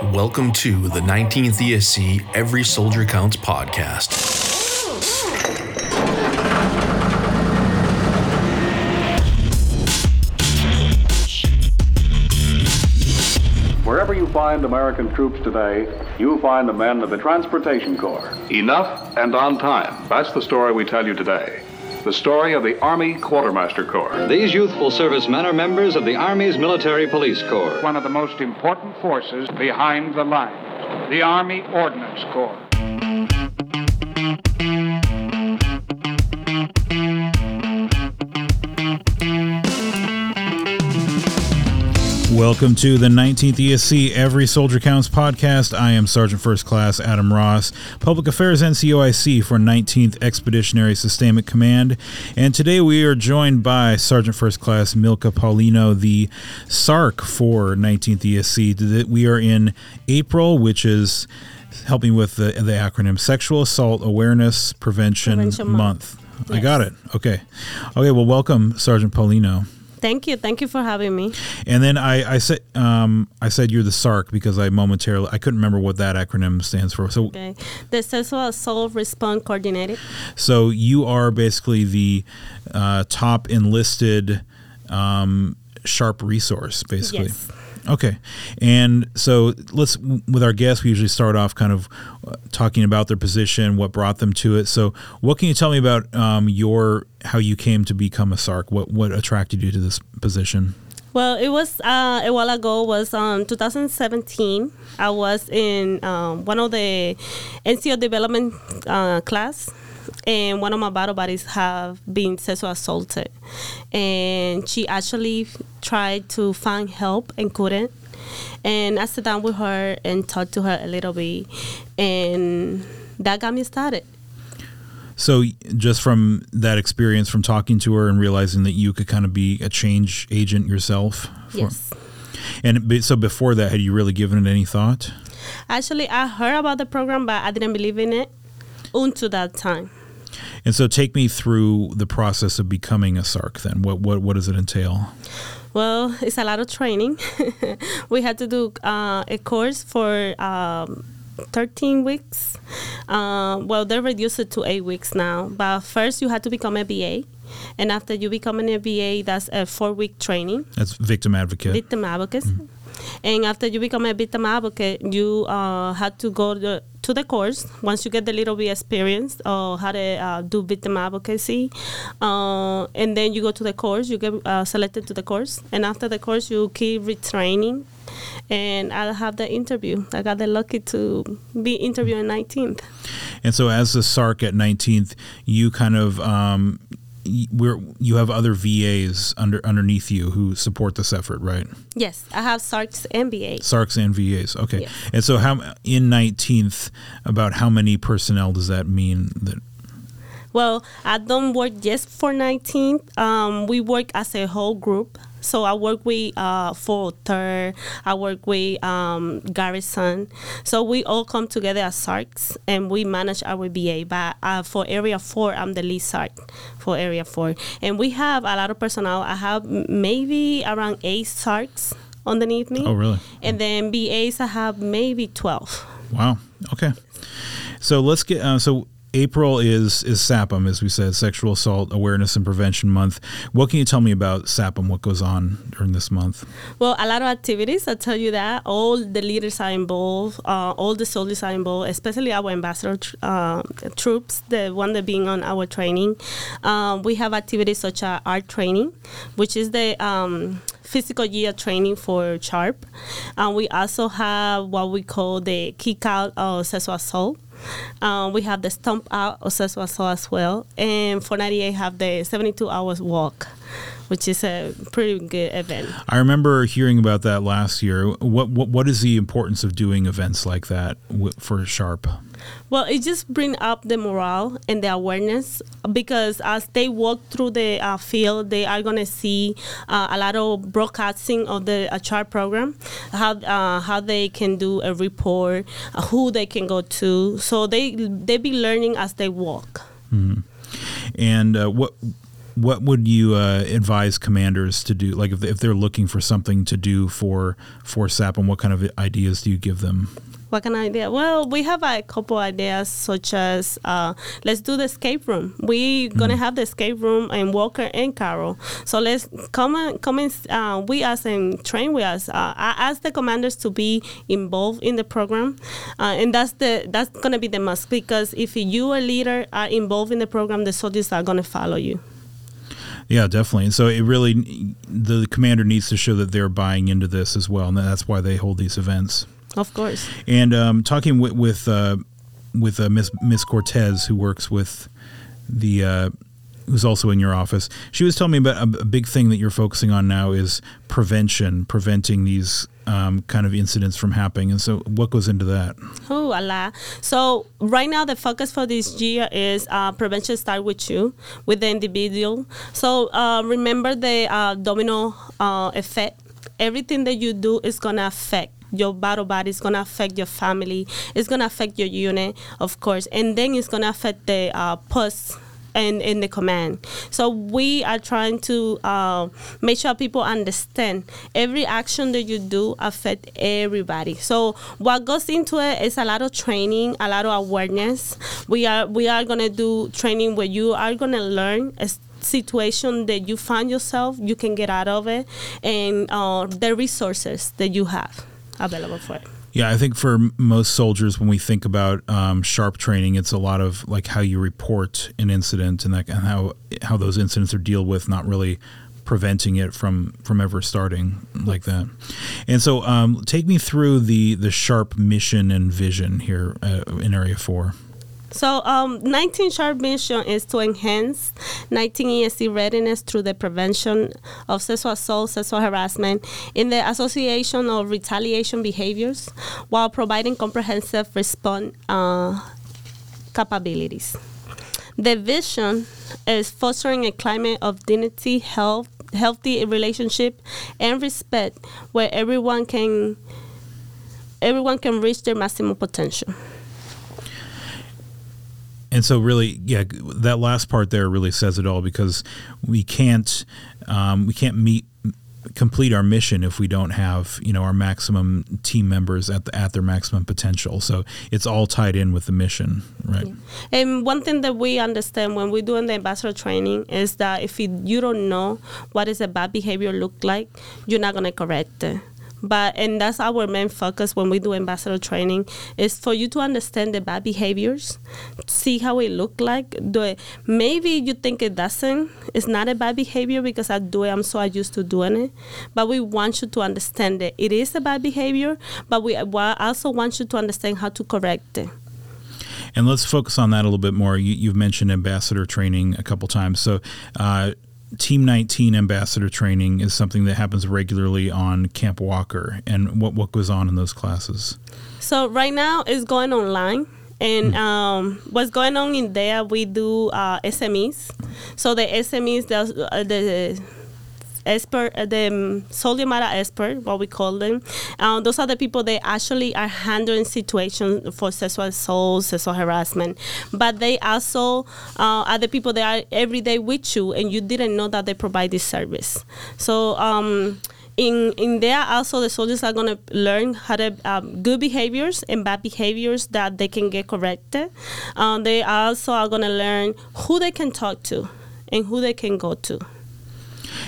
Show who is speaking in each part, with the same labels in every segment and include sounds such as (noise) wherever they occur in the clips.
Speaker 1: Welcome to the 19th ESC Every Soldier Counts podcast.
Speaker 2: Wherever you find American troops today, you find the men of the Transportation Corps. Enough and on time. That's the story we tell you today. The story of the Army Quartermaster Corps.
Speaker 3: These youthful servicemen are members of the Army's Military Police Corps.
Speaker 4: one of the most important forces behind the lines, the Army Ordnance Corps.
Speaker 5: Welcome to the 19th ESC Every Soldier Counts podcast. I am Sergeant First Class Adam Ross, Public Affairs NCOIC for 19th Expeditionary Sustainment Command. And today we are joined by Sergeant First Class Milka Paulino, the SARC for 19th ESC. We are in April, which is helping with the, the acronym Sexual Assault Awareness Prevention,
Speaker 6: Prevention
Speaker 5: Month.
Speaker 6: Month.
Speaker 5: I got it. Okay. Okay, well, welcome, Sergeant Paulino.
Speaker 6: Thank you. Thank you for having me.
Speaker 5: And then I, I said um, I said you're the SARC because I momentarily I couldn't remember what that acronym stands for. So
Speaker 6: Okay. The Sexual Assault Response Coordinator.
Speaker 5: so you are basically the uh, top enlisted um, sharp resource, basically.
Speaker 6: Yes.
Speaker 5: Okay, and so let's with our guests. We usually start off kind of uh, talking about their position, what brought them to it. So, what can you tell me about um, your how you came to become a SARC? What what attracted you to this position?
Speaker 6: Well, it was uh, a while ago. Was um 2017. I was in um, one of the NCO development uh, class, and one of my battle buddies have been sexually assaulted, and she actually tried to find help and couldn't. And I sat down with her and talked to her a little bit, and that got me started.
Speaker 5: So, just from that experience, from talking to her and realizing that you could kind of be a change agent yourself. for-
Speaker 6: Yes.
Speaker 5: And so, before that, had you really given it any thought?
Speaker 6: Actually, I heard about the program, but I didn't believe in it until that time.
Speaker 5: And so, take me through the process of becoming a SARC. Then, what what what does it entail?
Speaker 6: Well, it's a lot of training. (laughs) we had to do uh, a course for um, 13 weeks. Uh, well, they reduced it to eight weeks now. But first, you had to become a VA. And after you become an VA, that's a four week training,
Speaker 5: That's victim advocate.
Speaker 6: victim advocacy. And after you become a victim advocate, you uh, had to go to, to the course. Once you get the little bit experience of how to uh, do victim advocacy, uh, and then you go to the course, you get uh, selected to the course. And after the course, you keep retraining. And I have the interview. I got the lucky to be interviewed on 19th.
Speaker 5: And so, as a SARC at 19th, you kind of um, we're, you have other VAs under underneath you who support this effort, right?
Speaker 6: Yes, I have SARC's MBA.
Speaker 5: SARCs and VAs. Okay.
Speaker 6: Yes.
Speaker 5: And so, how in 19th, about how many personnel does that mean that?
Speaker 6: Well, I don't work just for 19th. Um, we work as a whole group. So I work with uh, Fort Third. I work with um, Garrison. So we all come together as SARCs and we manage our VA. But uh, for Area 4, I'm the lead SARC for Area 4. And we have a lot of personnel. I have maybe around eight SARCs underneath me.
Speaker 5: Oh, really?
Speaker 6: And then VAs, I have maybe 12.
Speaker 5: Wow. Okay. So let's get uh, so. April is is SAPM, as we said, Sexual Assault Awareness and Prevention Month. What can you tell me about SAPM? What goes on during this month?
Speaker 6: Well, a lot of activities. I tell you that all the leaders are involved. Uh, all the soldiers are involved, especially our ambassador tr- uh, troops, the one that being on our training. Um, we have activities such as art training, which is the um, physical year training for Sharp. And we also have what we call the kick out of sexual assault. Um, we have the stomp out of as well. And for 98 have the 72 hours walk, which is a pretty good event.
Speaker 5: I remember hearing about that last year. What what, what is the importance of doing events like that for Sharp?
Speaker 6: Well, it just bring up the morale and the awareness because as they walk through the uh, field, they are gonna see uh, a lot of broadcasting of the uh, Sharp program, how uh, how they can do a report, uh, who they can go to. So they they be learning as they walk.
Speaker 5: And uh, what what would you uh, advise commanders to do? Like if, if they're looking for something to do for for SAP, and what kind of ideas do you give them?
Speaker 6: What kind of idea? Well, we have a couple ideas, such as uh, let's do the escape room. We're gonna have the escape room in Walker and Carroll. So let's come and come and uh, we as and train with us. Uh, I ask the commanders to be involved in the program, uh, and that's the that's gonna be the must because if you a leader are involved in the program, the soldiers are gonna follow you.
Speaker 5: Yeah, definitely. And so it really, the commander needs to show that they're buying into this as well, and that's why they hold these events.
Speaker 6: Of course.
Speaker 5: And um, talking with with, uh, with uh, Miss Miss Cortez, who works with the, uh, who's also in your office, she was telling me about a, a big thing that you're focusing on now is prevention, preventing these um, kind of incidents from happening. And so, what goes into that?
Speaker 6: Oh, Allah. So right now, the focus for this year is uh, prevention start with you, with the individual. So uh, remember the uh, domino uh, effect. Everything that you do is gonna affect your battle body is gonna affect your family it's gonna affect your unit of course and then it's gonna affect the uh, post and in the command. So we are trying to uh, make sure people understand every action that you do affect everybody. So what goes into it is a lot of training a lot of awareness. We are we are gonna do training where you are gonna learn situation that you find yourself you can get out of it and uh, the resources that you have available for it.
Speaker 5: Yeah, I think for most soldiers, when we think about um, sharp training, it's a lot of like how you report an incident and, that, and how how those incidents are dealt with, not really preventing it from from ever starting like that. And so, um, take me through the the sharp mission and vision here uh, in Area Four.
Speaker 6: So, um, 19 Sharp mission is to enhance 19 ESC readiness through the prevention of sexual assault, sexual harassment in the association of retaliation behaviors while providing comprehensive response uh, capabilities. The vision is fostering a climate of dignity, health, healthy relationship, and respect where everyone can everyone can reach their maximum potential
Speaker 5: and so really yeah that last part there really says it all because we can't um, we can't meet complete our mission if we don't have you know our maximum team members at the, at their maximum potential. So it's all tied in with the mission right? Yeah.
Speaker 6: and one thing that we understand when we're doing the ambassador training is that if you don't know what is a bad behavior look like you're not going to correct it but and that's our main focus when we do ambassador training is for you to understand the bad behaviors see how it look like. Do it. Maybe you think it doesn't it's not a bad behavior because i do it i'm so used to doing it. But we want you to understand that it is a bad behavior but we also want you to understand how to correct it.
Speaker 5: And let's focus on that a little bit more. You, have mentioned ambassador training a couple times. So, uh, Team 19 ambassador training is something that happens regularly on Camp Walker. And what, what goes on in those classes?
Speaker 6: So, right now it's going online. And hmm. um, what's going on in there, we do uh, SMEs. So, the SMEs, the, uh, the expert, uh, the um, soldier matter expert, what we call them. Uh, those are the people that actually are handling situations for sexual assault, sexual harassment. But they also uh, are the people that are every day with you, and you didn't know that they provide this service. So. Um, in in there also the soldiers are going to learn how to um, good behaviors and bad behaviors that they can get corrected um, they also are going to learn who they can talk to and who they can go to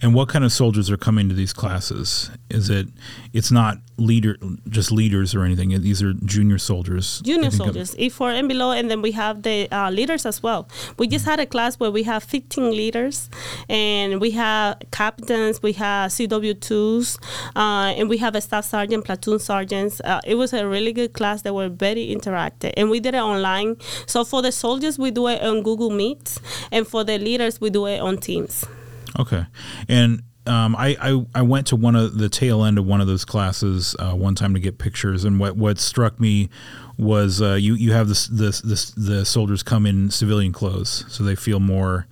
Speaker 5: and what kind of soldiers are coming to these classes? Is it? It's not leader, just leaders or anything. These are junior soldiers.
Speaker 6: Junior soldiers, E4 and below, and then we have the uh, leaders as well. We just had a class where we have 15 leaders, and we have captains, we have CW2s, uh, and we have a staff sergeant, platoon sergeants. Uh, it was a really good class. They were very interactive, and we did it online. So for the soldiers, we do it on Google Meet, and for the leaders, we do it on Teams.
Speaker 5: Okay, and um, I, I, I went to one of the tail end of one of those classes uh, one time to get pictures, and what what struck me was uh, you you have this this the soldiers come in civilian clothes, so they feel more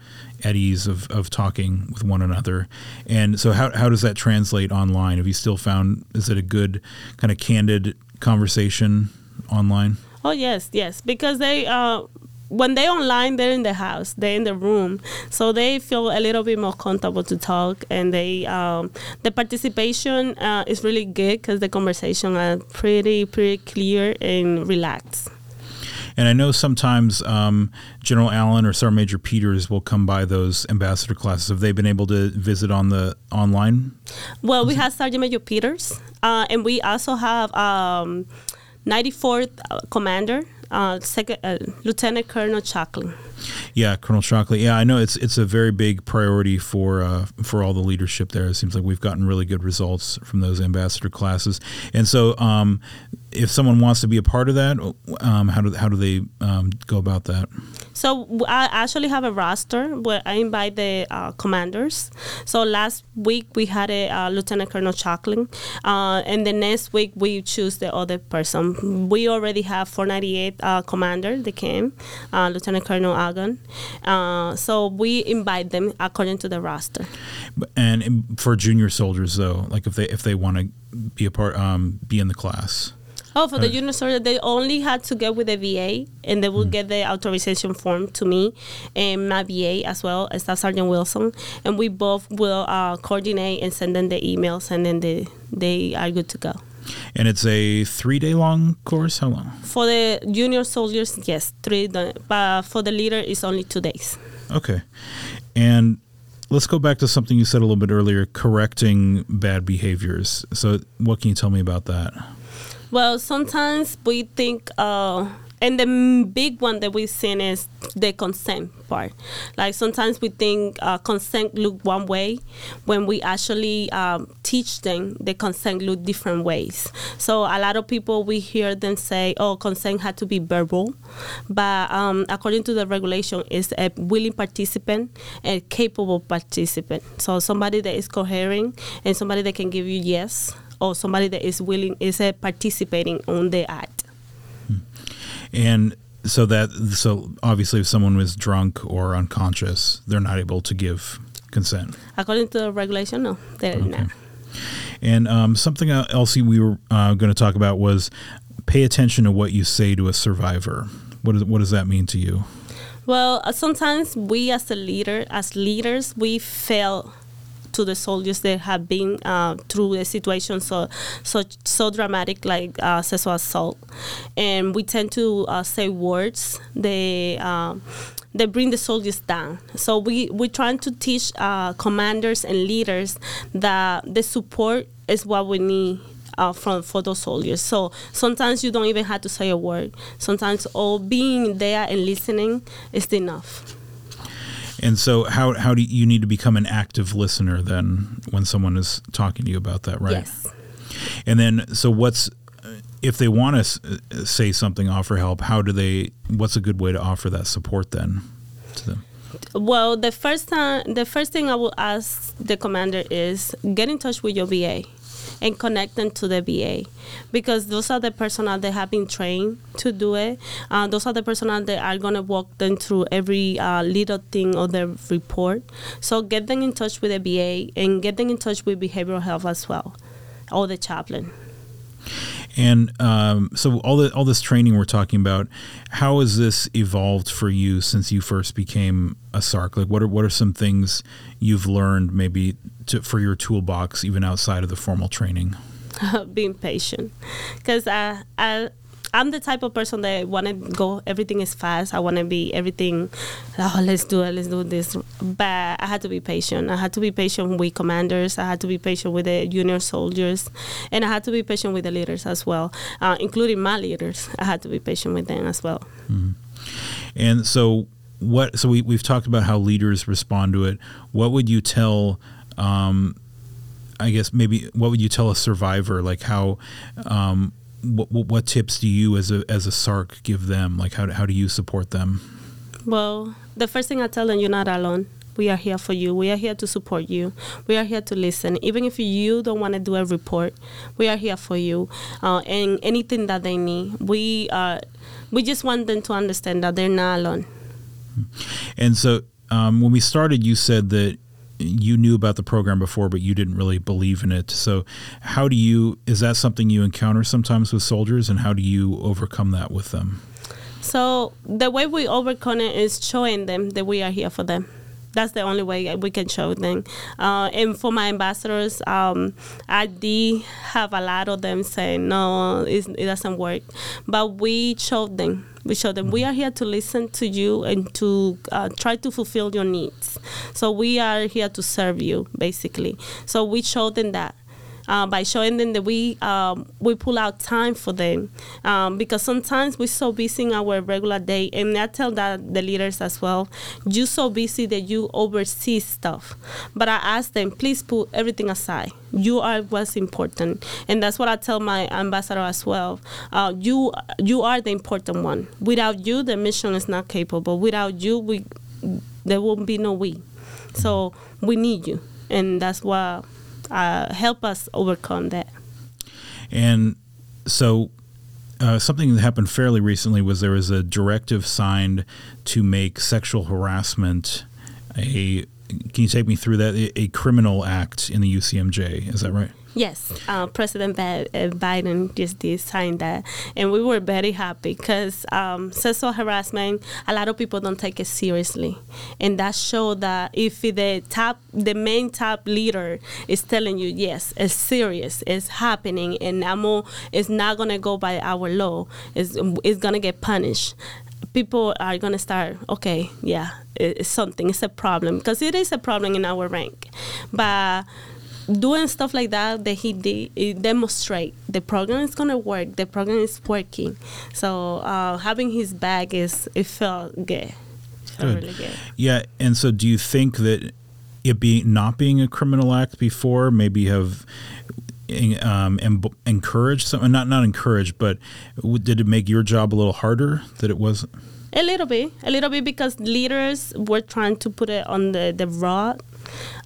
Speaker 5: at ease of, of talking with one another. And so how how does that translate online? Have you still found is it a good kind of candid conversation online?
Speaker 6: Oh yes, yes, because they uh, when they online, they're in the house, they're in the room, so they feel a little bit more comfortable to talk, and they um, the participation uh, is really good because the conversation are pretty pretty clear and relaxed.
Speaker 5: And I know sometimes um, General Allen or Sergeant Major Peters will come by those ambassador classes. Have they been able to visit on the online?
Speaker 6: Well, we have Sergeant Major Peters, uh, and we also have um, 94th uh, Commander, uh, Second uh, Lieutenant Colonel Chocklin.
Speaker 5: Yeah, Colonel Shockley. Yeah, I know it's it's a very big priority for uh, for all the leadership there. It seems like we've gotten really good results from those ambassador classes. And so, um, if someone wants to be a part of that, um, how do how do they um, go about that?
Speaker 6: So I actually have a roster where I invite the uh, commanders. So last week we had a uh, Lieutenant Colonel Chocklin, uh, and the next week we choose the other person. We already have 498 uh, commander that came, uh, Lieutenant Colonel Agon. Uh, so we invite them according to the roster.
Speaker 5: And for junior soldiers, though, like if they if they want to be a part, um, be in the class.
Speaker 6: Oh, for the junior soldier, they only had to get with the VA, and they will mm. get the authorization form to me and my VA as well, as Staff Sergeant Wilson, and we both will uh, coordinate and send them the emails, and then they they are good to go.
Speaker 5: And it's a three day long course. How long?
Speaker 6: For the junior soldiers, yes, three. But for the leader, it's only two days.
Speaker 5: Okay, and let's go back to something you said a little bit earlier: correcting bad behaviors. So, what can you tell me about that?
Speaker 6: Well, sometimes we think, uh, and the big one that we've seen is the consent part. Like sometimes we think uh, consent look one way when we actually um, teach them the consent look different ways. So a lot of people we hear them say, "Oh, consent had to be verbal," but um, according to the regulation, is a willing participant a capable participant. So somebody that is coherent and somebody that can give you yes or somebody that is willing is uh, participating on the act.
Speaker 5: And so that so obviously if someone was drunk or unconscious, they're not able to give consent.
Speaker 6: According to the regulation, no, they're okay. not.
Speaker 5: And um, something else we were uh, going to talk about was pay attention to what you say to a survivor. What, is, what does that mean to you?
Speaker 6: Well, uh, sometimes we as a leader, as leaders, we fail to the soldiers that have been uh, through a situation so so so dramatic like uh, sexual assault, and we tend to uh, say words they. Um, they bring the soldiers down. So we we're trying to teach uh, commanders and leaders that the support is what we need uh, from for those soldiers. So sometimes you don't even have to say a word. Sometimes all being there and listening is enough.
Speaker 5: And so, how how do you, need to become an active listener then when someone is talking to you about that, right?
Speaker 6: Yes.
Speaker 5: And then, so what's if they want to uh, say something, offer help? How do they? What's a good way to offer that support then to them?
Speaker 6: Well, the first time, the first thing I will ask the commander is get in touch with your VA and connect them to the VA because those are the personnel that have been trained to do it. Uh, those are the personnel that are going to walk them through every uh, little thing of the report. So get them in touch with the VA and get them in touch with behavioral health as well, or the chaplain.
Speaker 5: And um, so all the all this training we're talking about, how has this evolved for you since you first became a SARC? Like, what are what are some things you've learned maybe to, for your toolbox, even outside of the formal training? (laughs)
Speaker 6: Being patient, because I, I I'm the type of person that want to go. Everything is fast. I want to be everything. Oh, let's do it. Let's do this. But I had to be patient. I had to be patient with commanders. I had to be patient with the junior soldiers, and I had to be patient with the leaders as well, uh, including my leaders. I had to be patient with them as well.
Speaker 5: Mm-hmm. And so, what? So we we've talked about how leaders respond to it. What would you tell? Um, I guess maybe what would you tell a survivor? Like how um, what, what tips do you as a as a SARC give them? Like how how do you support them?
Speaker 6: Well, the first thing I tell them, you're not alone. We are here for you. We are here to support you. We are here to listen. Even if you don't want to do a report, we are here for you. Uh, and anything that they need, we uh, we just want them to understand that they're not alone.
Speaker 5: And so, um, when we started, you said that you knew about the program before, but you didn't really believe in it. So, how do you? Is that something you encounter sometimes with soldiers, and how do you overcome that with them?
Speaker 6: So the way we overcome it is showing them that we are here for them. That's the only way we can show them. Uh, and for my ambassadors, um, I did have a lot of them saying, no, it doesn't work. But we showed them. We showed them we are here to listen to you and to uh, try to fulfill your needs. So we are here to serve you, basically. So we showed them that uh, by showing them that we um, we pull out time for them. Um, because sometimes we're so busy in our regular day and I tell that the leaders as well you're so busy that you oversee stuff. But I ask them please put everything aside. You are what's important. And that's what I tell my ambassador as well. Uh, you you are the important one. Without you the mission is not capable. Without you we there won't be no we. So we need you. And that's why uh, help us overcome that.
Speaker 5: And so, uh, something that happened fairly recently was there was a directive signed to make sexual harassment a. Can you take me through that? A, a criminal act in the UCMJ. Is that right?
Speaker 6: Yes, uh, President uh, Biden just did sign that, and we were very happy because um, sexual harassment, a lot of people don't take it seriously, and that showed that if the top, the main top leader is telling you yes, it's serious, it's happening, and AMO is not gonna go by our law, it's, it's gonna get punished people are going to start okay yeah it's something it's a problem because it is a problem in our rank. But doing stuff like that that he did it demonstrate the program is gonna work the program is working so uh, having his back is it felt good, it felt
Speaker 5: good. Really good. yeah and so do you think that it being not being a criminal act before maybe have um, encouraged some not not encouraged but did it make your job a little harder that it was
Speaker 6: a little bit a little bit because leaders were trying to put it on the the rod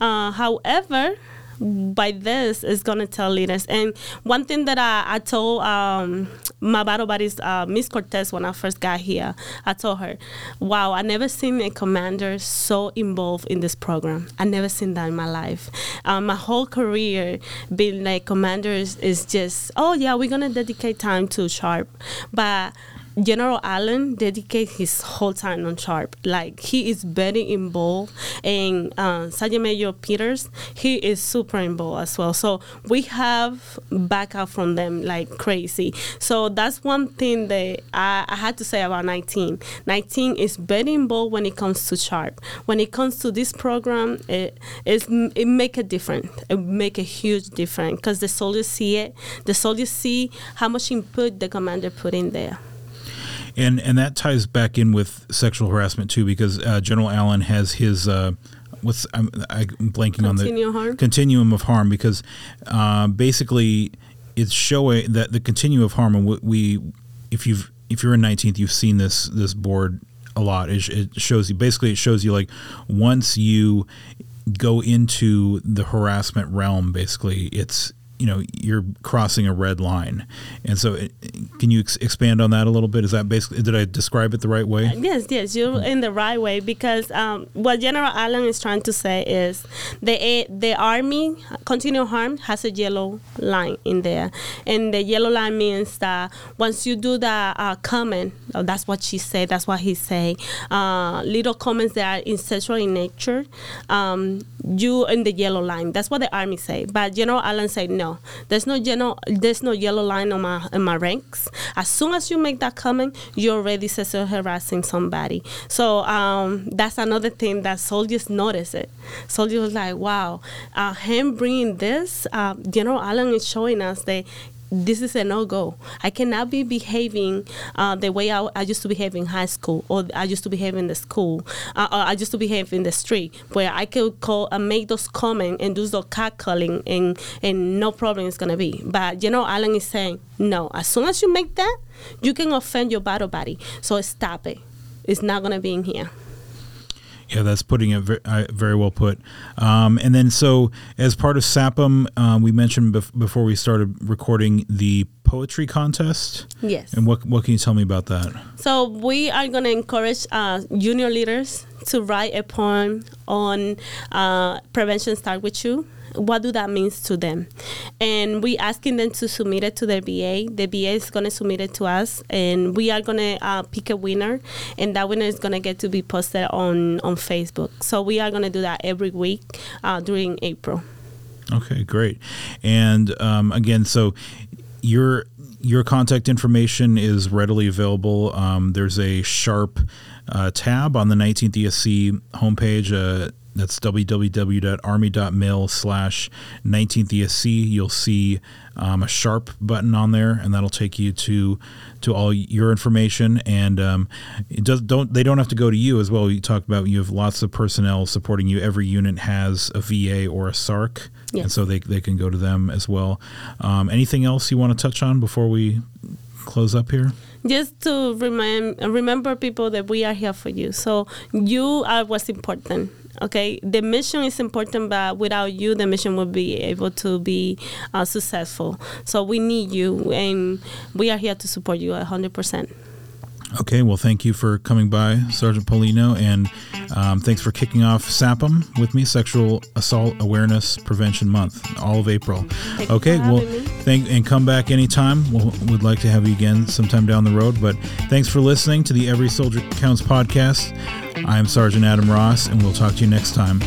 Speaker 6: uh, however by this is going to tell leaders. And one thing that I, I told um, my battle buddies, uh, Miss Cortez, when I first got here, I told her, wow, I never seen a commander so involved in this program. I never seen that in my life. Um, my whole career being like commanders is just, oh yeah, we're going to dedicate time to sharp. But General Allen dedicates his whole time on Sharp. Like he is very involved, and uh, Sergeant Major Peters, he is super involved as well. So we have backup from them like crazy. So that's one thing that I, I had to say about 19. 19 is very involved when it comes to Sharp. When it comes to this program, it it make a difference. It make a huge difference because the soldiers see it. The soldiers see how much input the commander put in there
Speaker 5: and and that ties back in with sexual harassment too, because uh, General Allen has his. Uh, what's I'm, I'm blanking
Speaker 6: Continuum
Speaker 5: on the
Speaker 6: harm?
Speaker 5: continuum of harm because uh, basically it's showing that the continuum of harm and we if you've if you're in 19th you've seen this this board a lot it, it shows you basically it shows you like once you go into the harassment realm basically it's you know you're crossing a red line. And so it, can you ex- expand on that a little bit? Is that basically did i describe it the right way?
Speaker 6: Yes yes you're in the right way because um, what general allen is trying to say is the the army continual harm has a yellow line in there. And the yellow line means that once you do that uh, comment oh, that's what she said that's what he say uh, little comments that are incestual in nature um, you in the yellow line. That's what the army say. But general allen said no there's no yellow, there's no yellow line on my in my ranks. As soon as you make that comment, you're already sexually harassing somebody. So um, that's another thing that soldiers notice it. Soldiers like, wow, uh, him bringing this, uh, General Allen is showing us that this is a no go. I cannot be behaving uh, the way I, I, used to behave in high school, or I used to behave in the school, uh, or I used to behave in the street, where I could call and make those comments and do those calling, and and no problem is gonna be. But you know, Allen is saying no. As soon as you make that, you can offend your battle buddy. So stop it. It's not gonna be in here.
Speaker 5: Yeah, that's putting it very, uh, very well put. Um, and then, so as part of SAPM, um, we mentioned bef- before we started recording the poetry contest.
Speaker 6: Yes.
Speaker 5: And what what can you tell me about that?
Speaker 6: So we are going to encourage uh, junior leaders to write a poem on uh, prevention start with you what do that means to them, and we asking them to submit it to their VA. The VA is going to submit it to us, and we are going to uh, pick a winner, and that winner is going to get to be posted on on Facebook. So we are going to do that every week uh, during April.
Speaker 5: Okay, great. And um, again, so your your contact information is readily available. Um, there's a sharp uh, tab on the 19th ESC homepage. Uh, that's www.army.mil slash 19th ESC. You'll see um, a sharp button on there, and that'll take you to to all your information. And um, it does don't they don't have to go to you as well. You talked about you have lots of personnel supporting you. Every unit has a VA or a SARC, yes. and so they they can go to them as well. Um, anything else you want to touch on before we close up here?
Speaker 6: just to remind remember people that we are here for you. So you are what's important. Okay, the mission is important, but without you, the mission will be able to be uh, successful. So we need you, and we are here to support you hundred percent.
Speaker 5: Okay, well, thank you for coming by, Sergeant Paulino, and um, thanks for kicking off SAPM with me, Sexual Assault Awareness Prevention Month, all of April. Okay, well, thank and come back anytime. We'll, we'd like to have you again sometime down the road. But thanks for listening to the Every Soldier Counts podcast. I am Sergeant Adam Ross, and we'll talk to you next time.